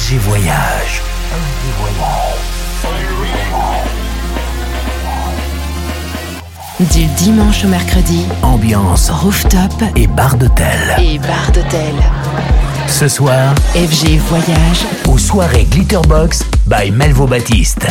FG Voyage. FG Voyage. Du dimanche au mercredi, ambiance rooftop et bar d'hôtel. Et bar d'hôtel. Ce soir, FG Voyage aux soirées Glitterbox by Melvo Baptiste.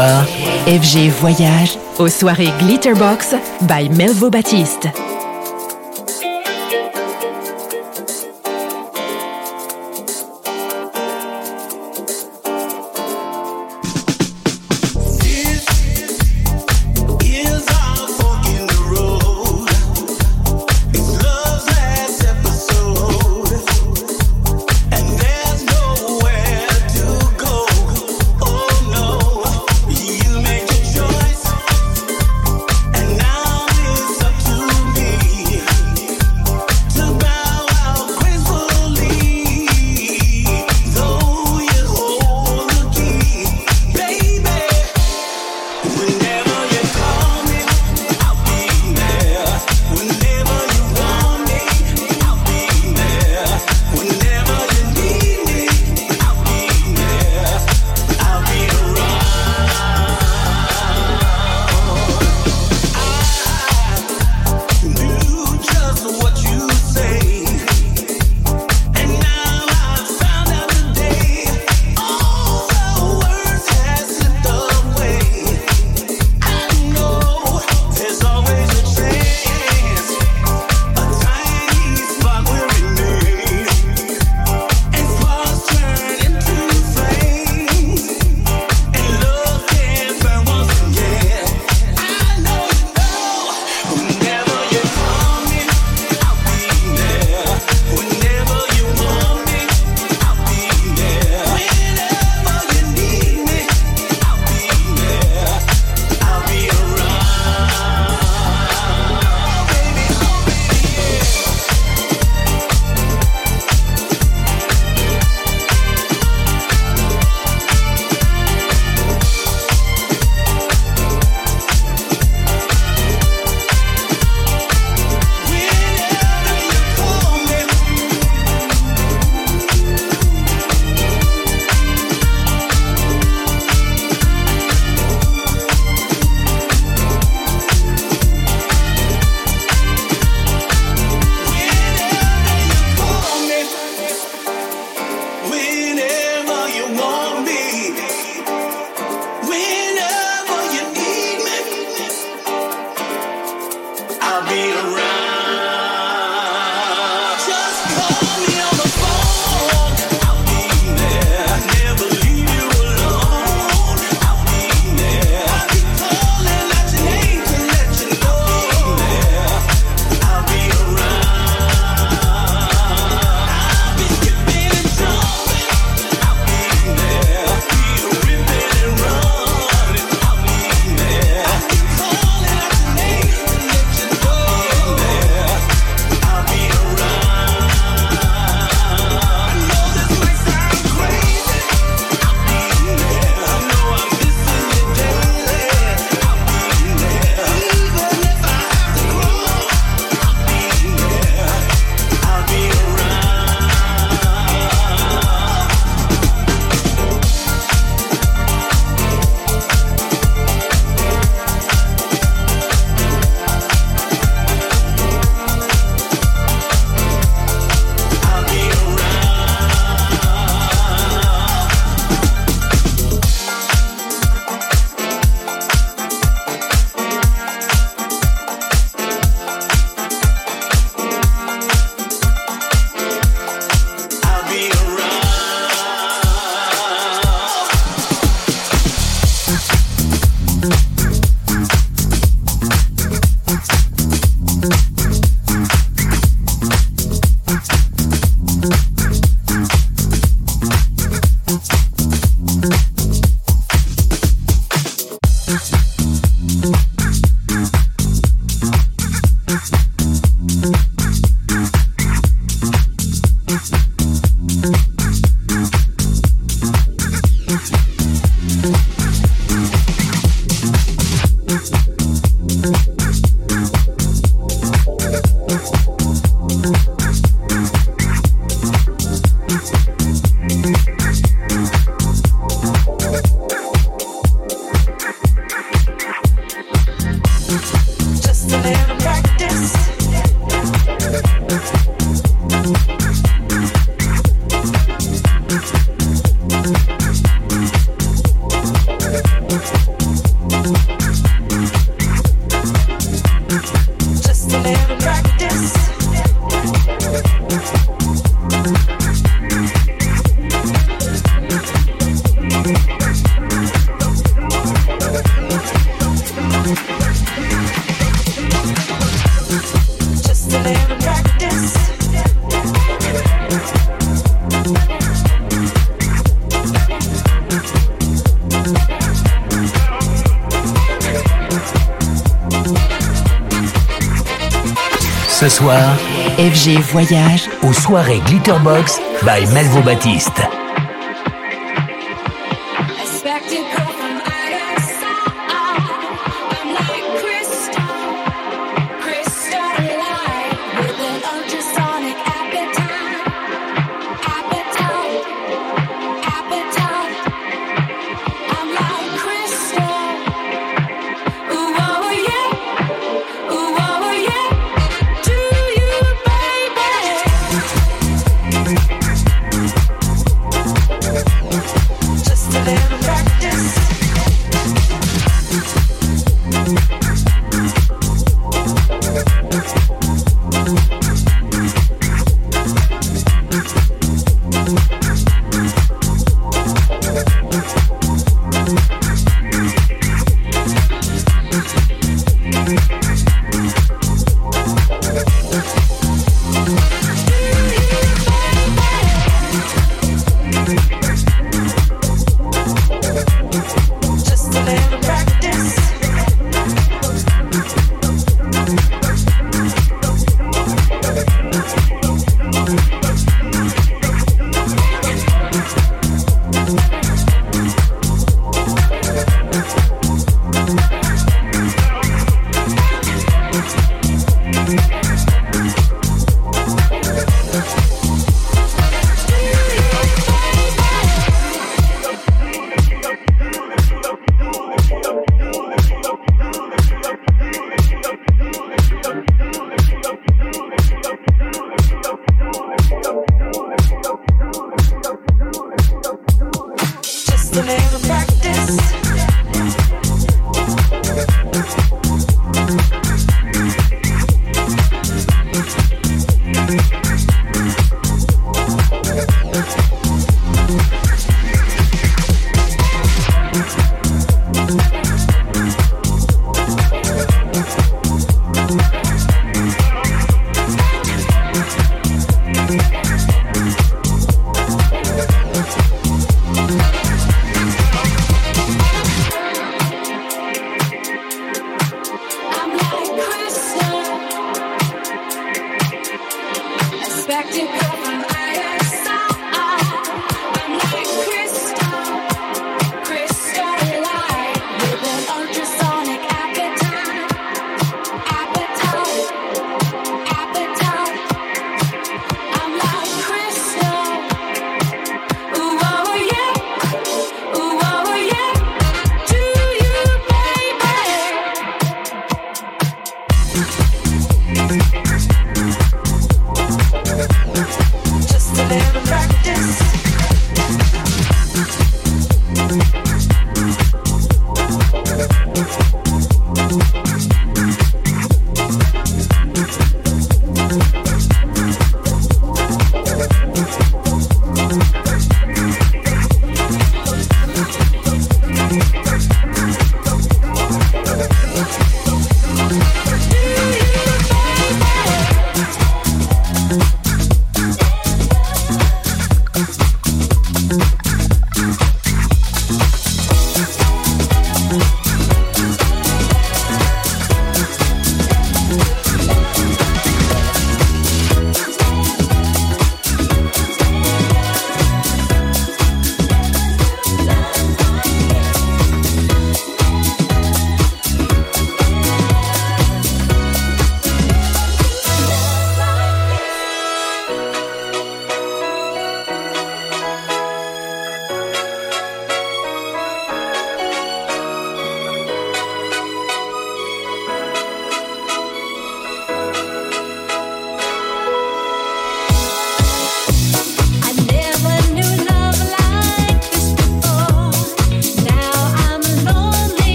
FG Voyage aux soirées Glitterbox by Melvo Baptiste. Voyage aux soirées Glitterbox by Melvo Baptiste.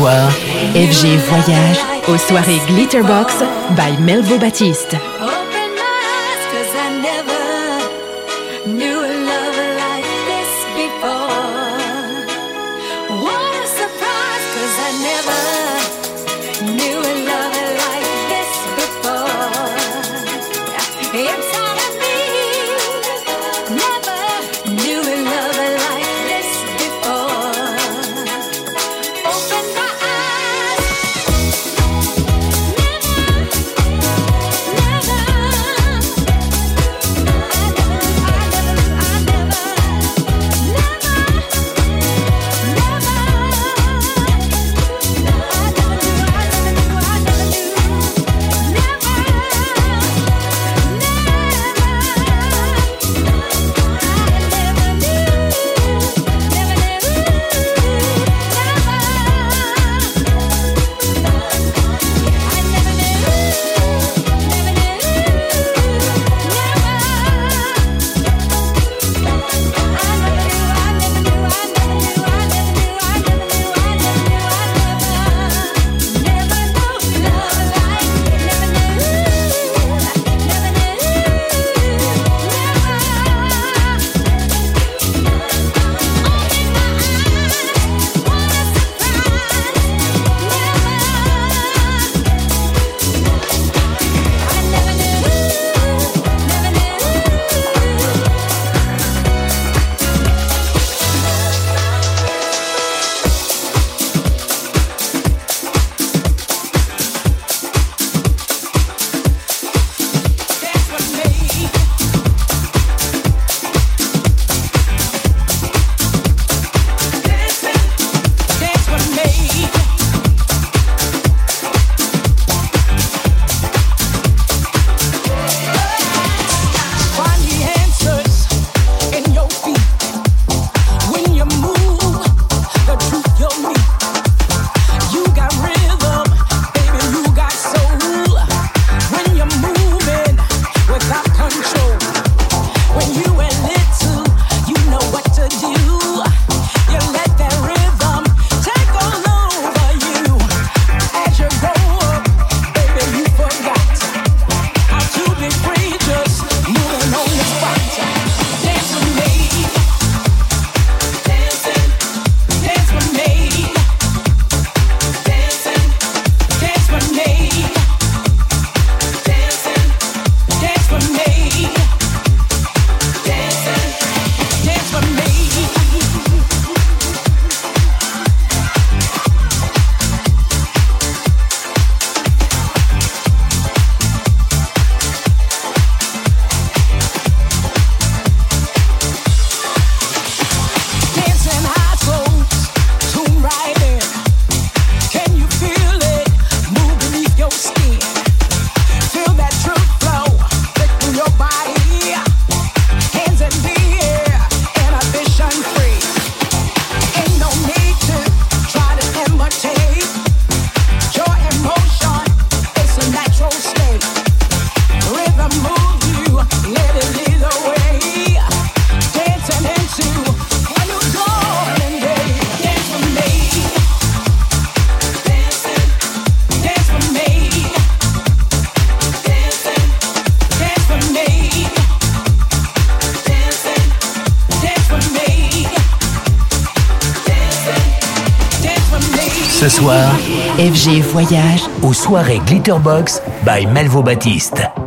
FG Voyage aux soirées Glitterbox by Melvo Baptiste. voyage aux soirées Glitterbox by Melvo Baptiste.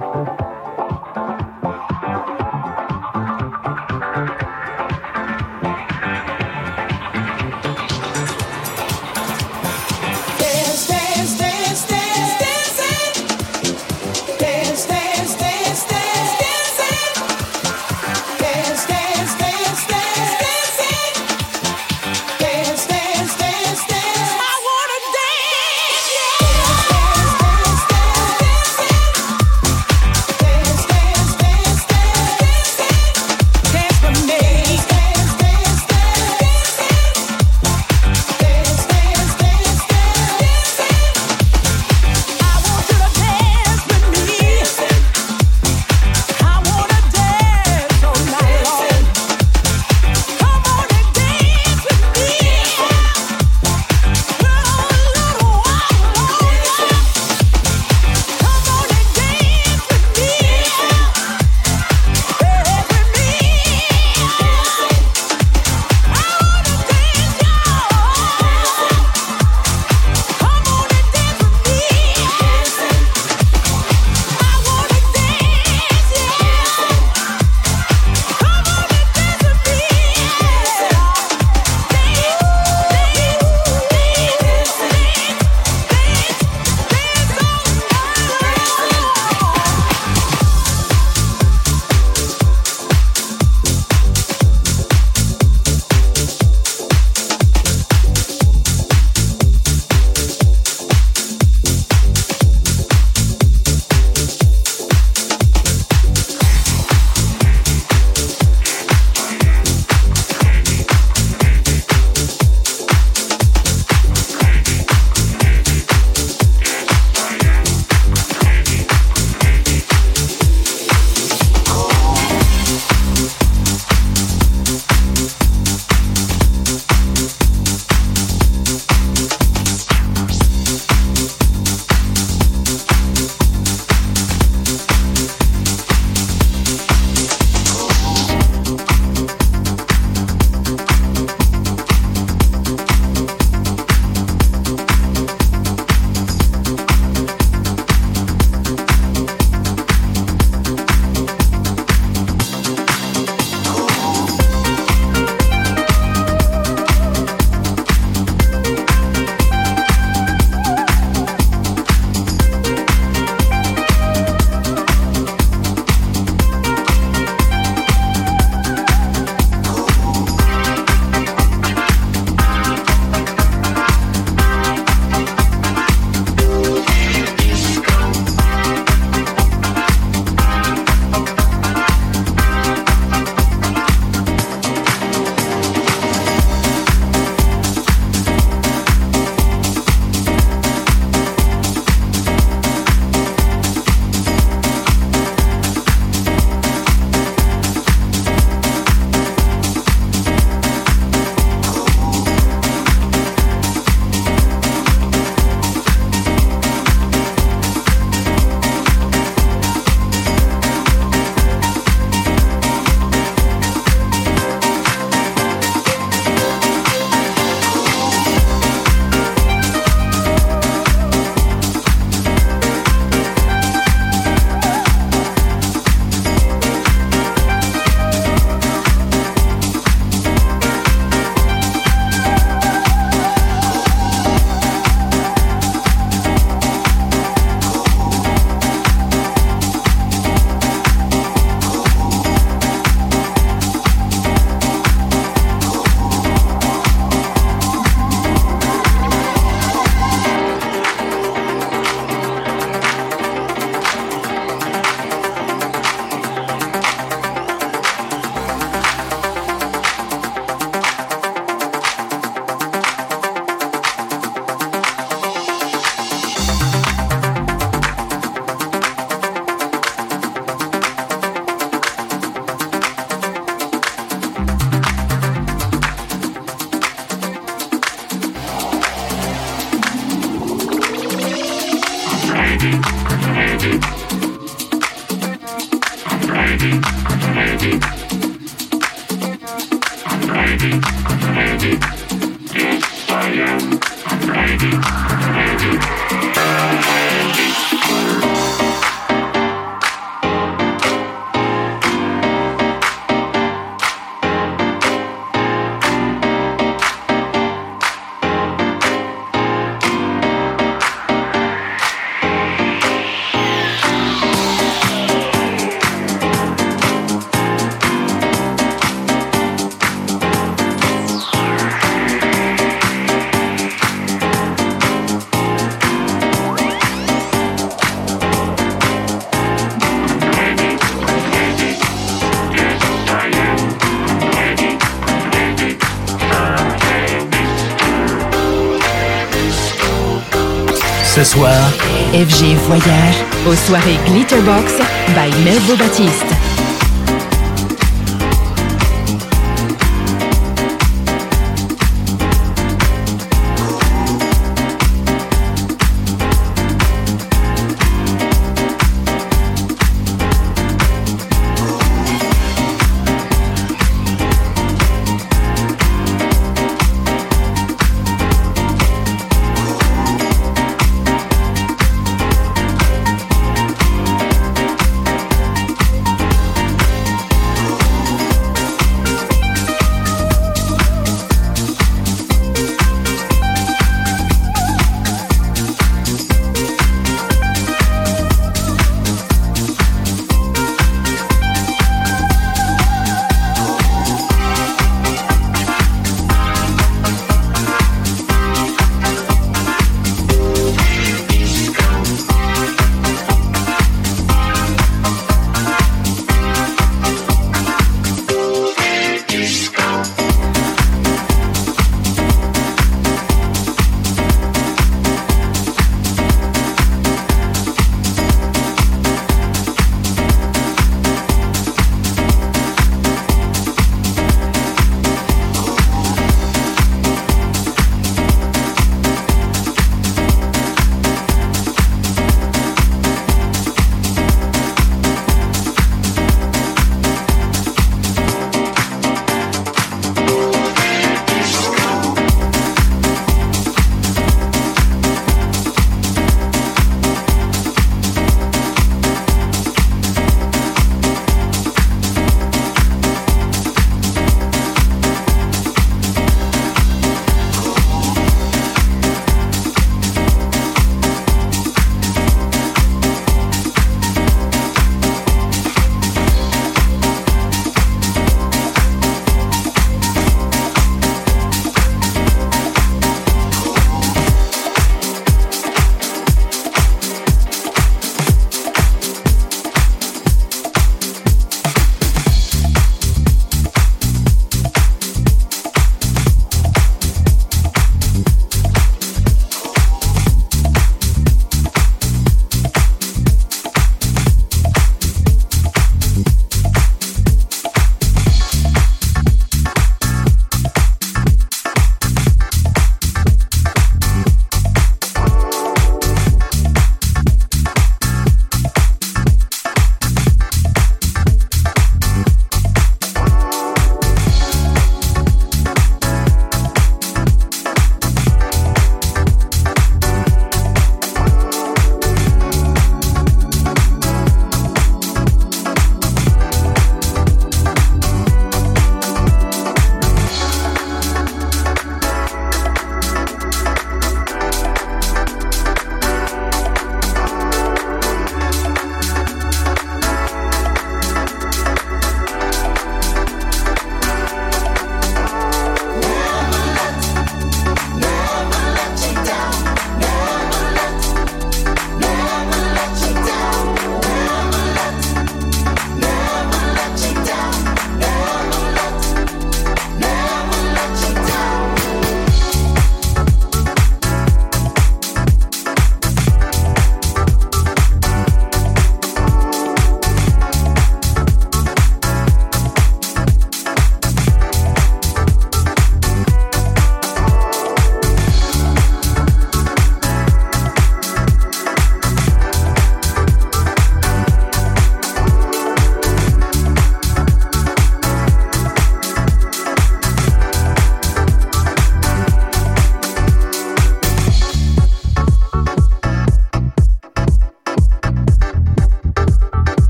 FG Voyage aux soirées Glitterbox by Melvo Baptiste.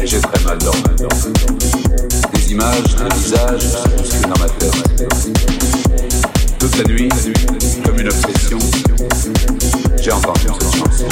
Et j'ai très mal dormi. Des images, des visages se bousculent dans ma tête. Toute la nuit, comme une obsession, j'ai entendu cette chanson.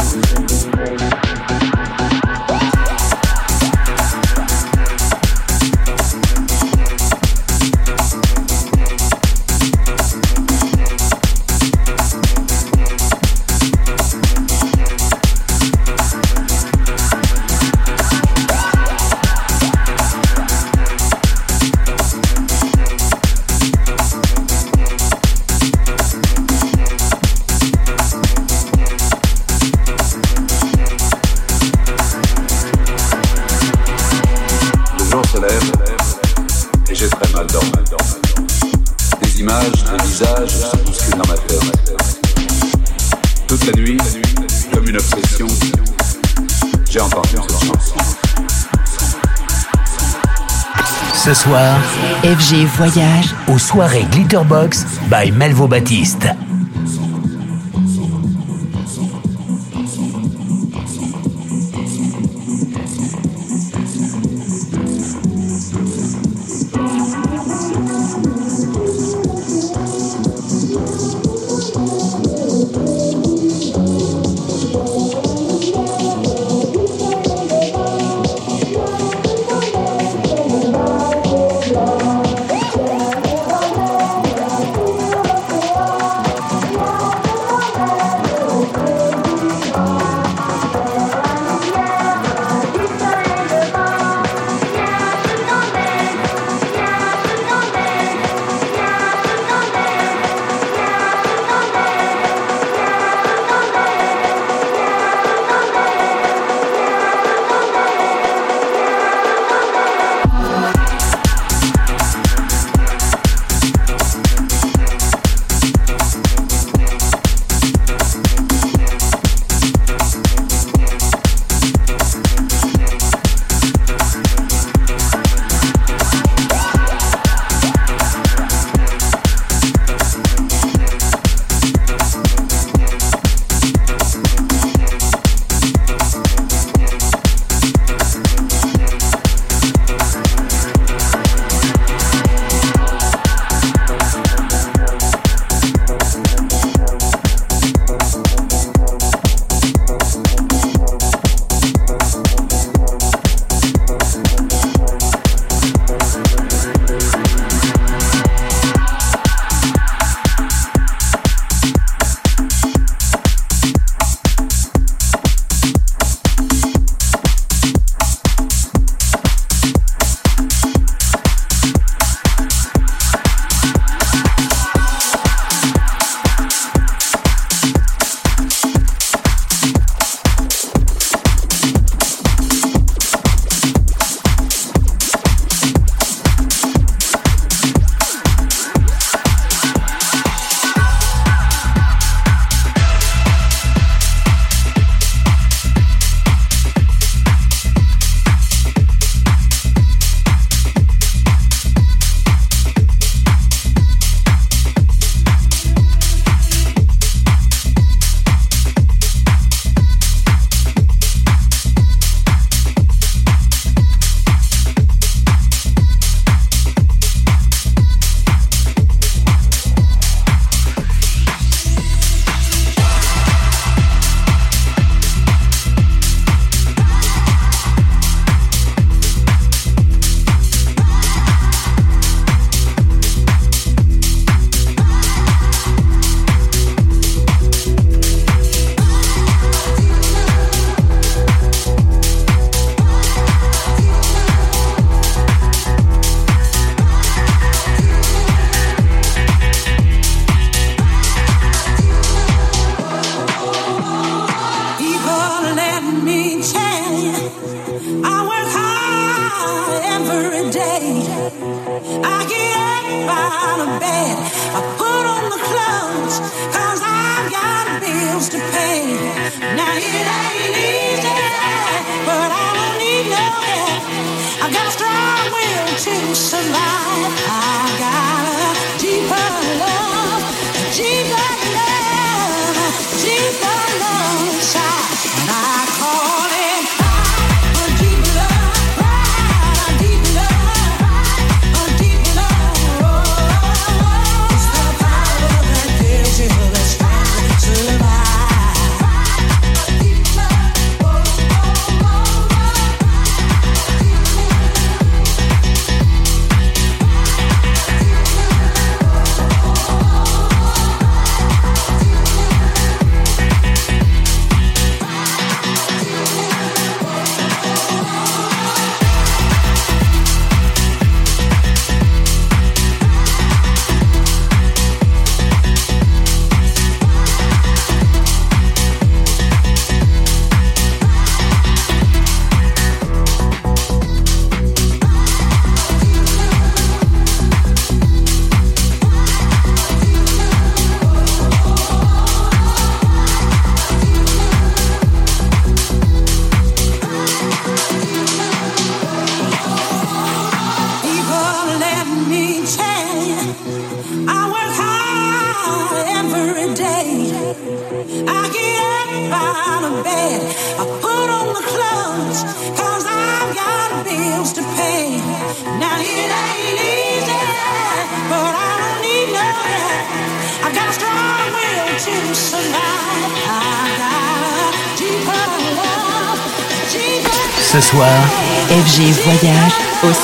Dans ma tête. Toute la nuit, comme une obsession, j'ai entendu cette chanson. Ce soir, FG Voyage aux soirées Glitterbox by Melvo Baptiste.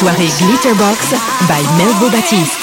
Aux soirées Glitterbox by Melvo Baptiste.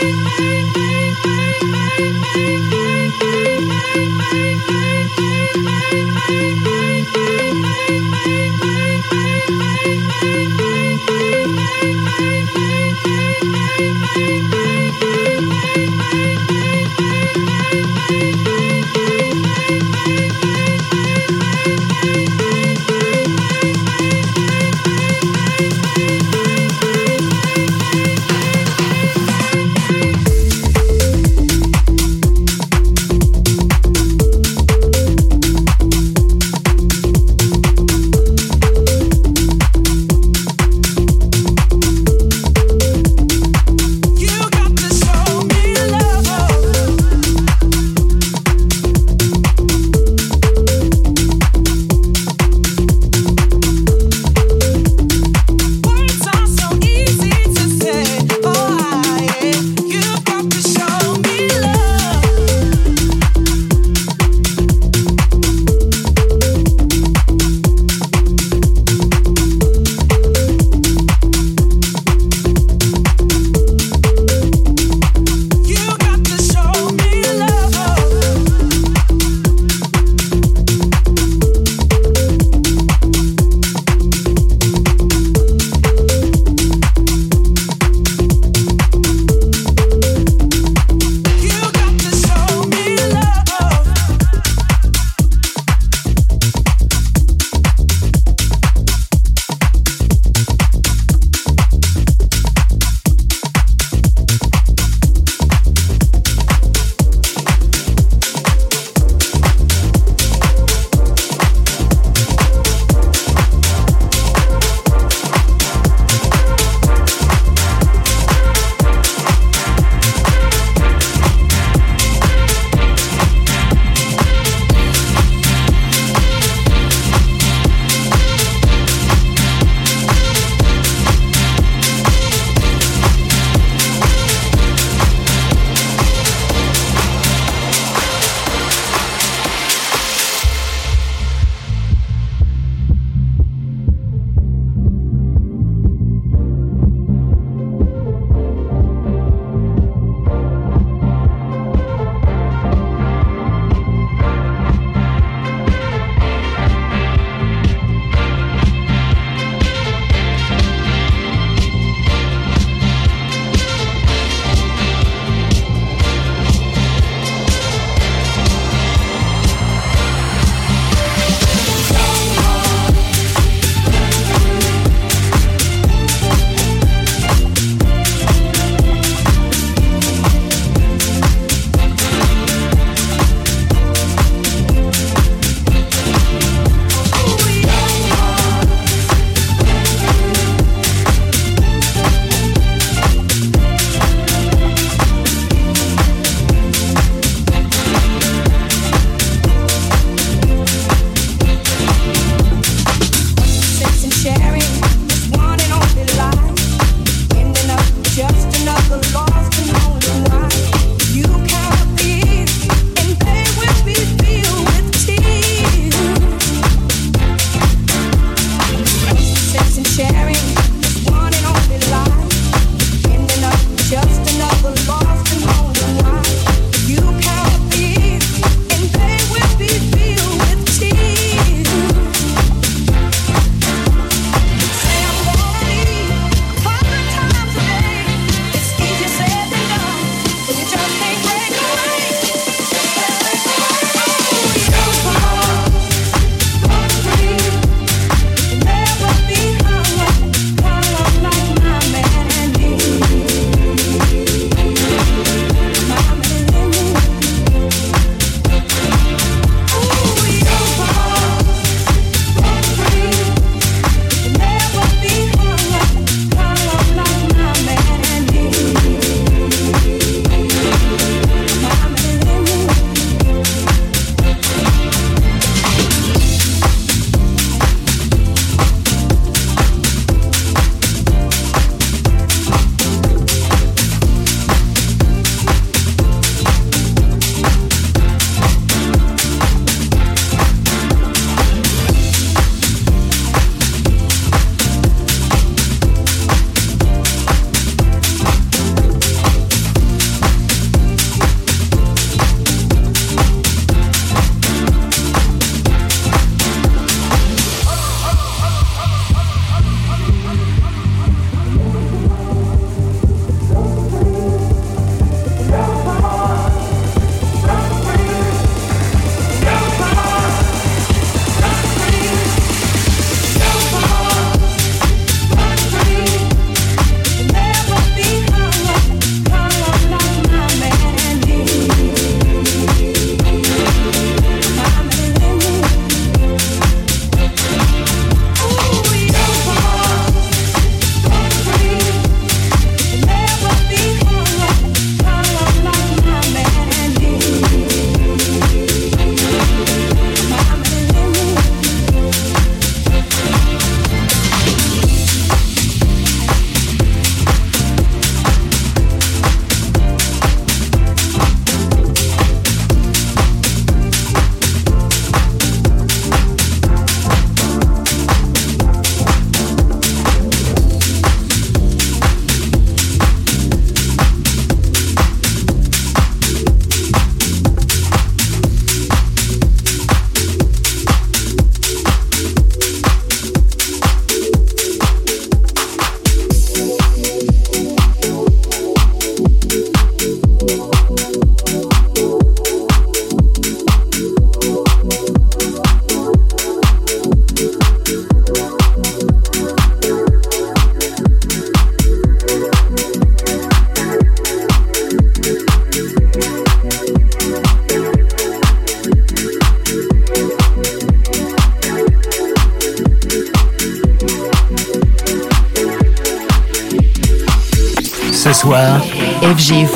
Thank you.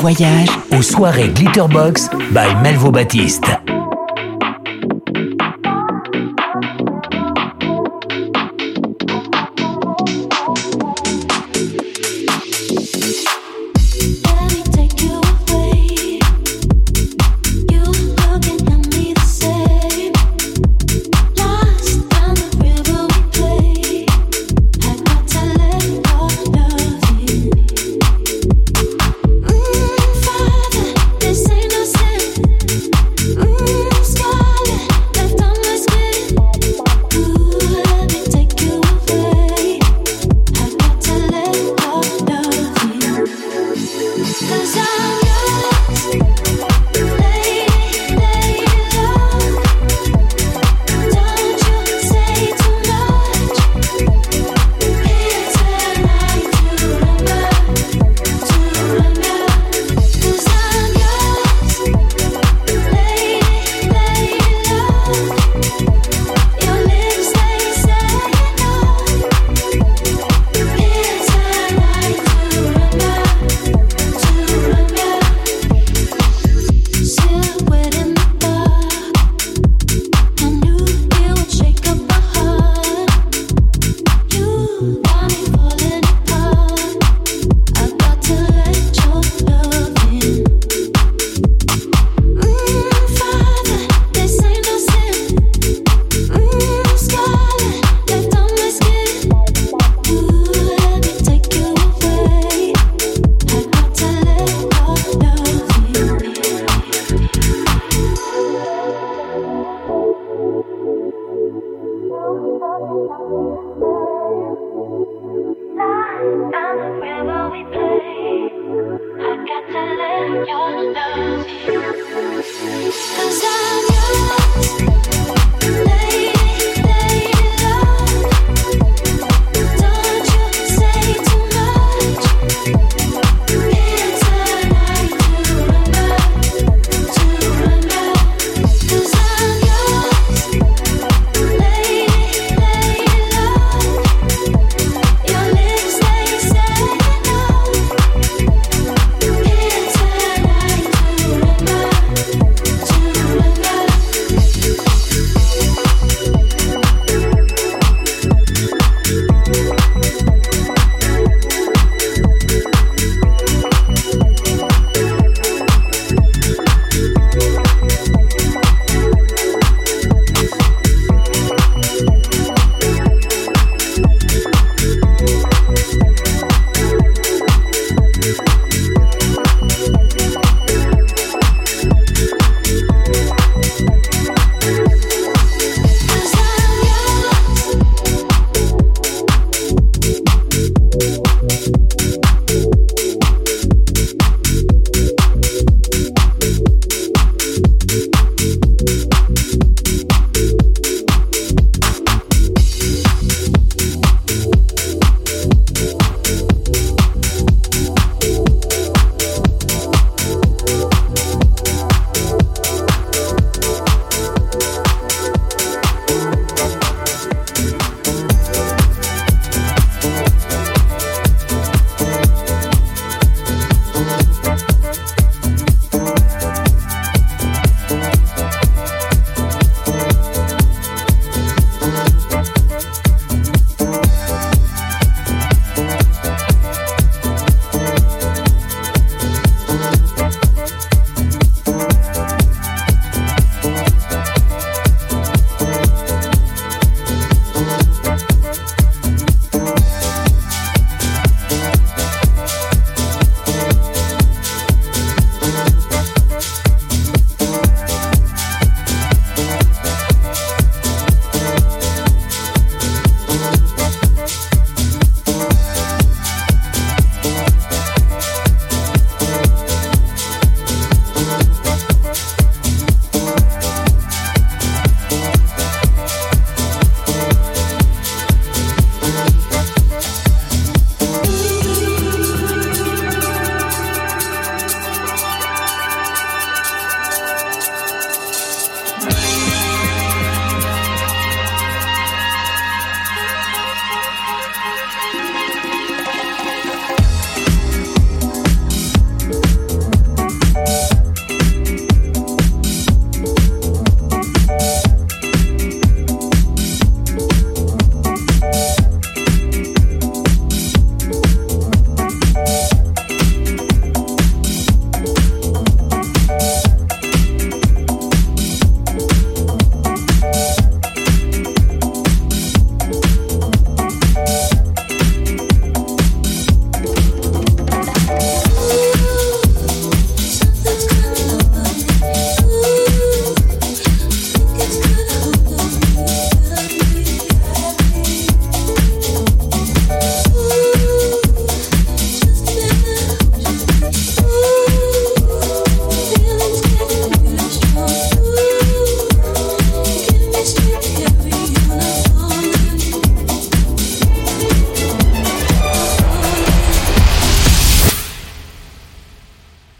Voyage aux soirées Glitterbox by Melvo Baptiste.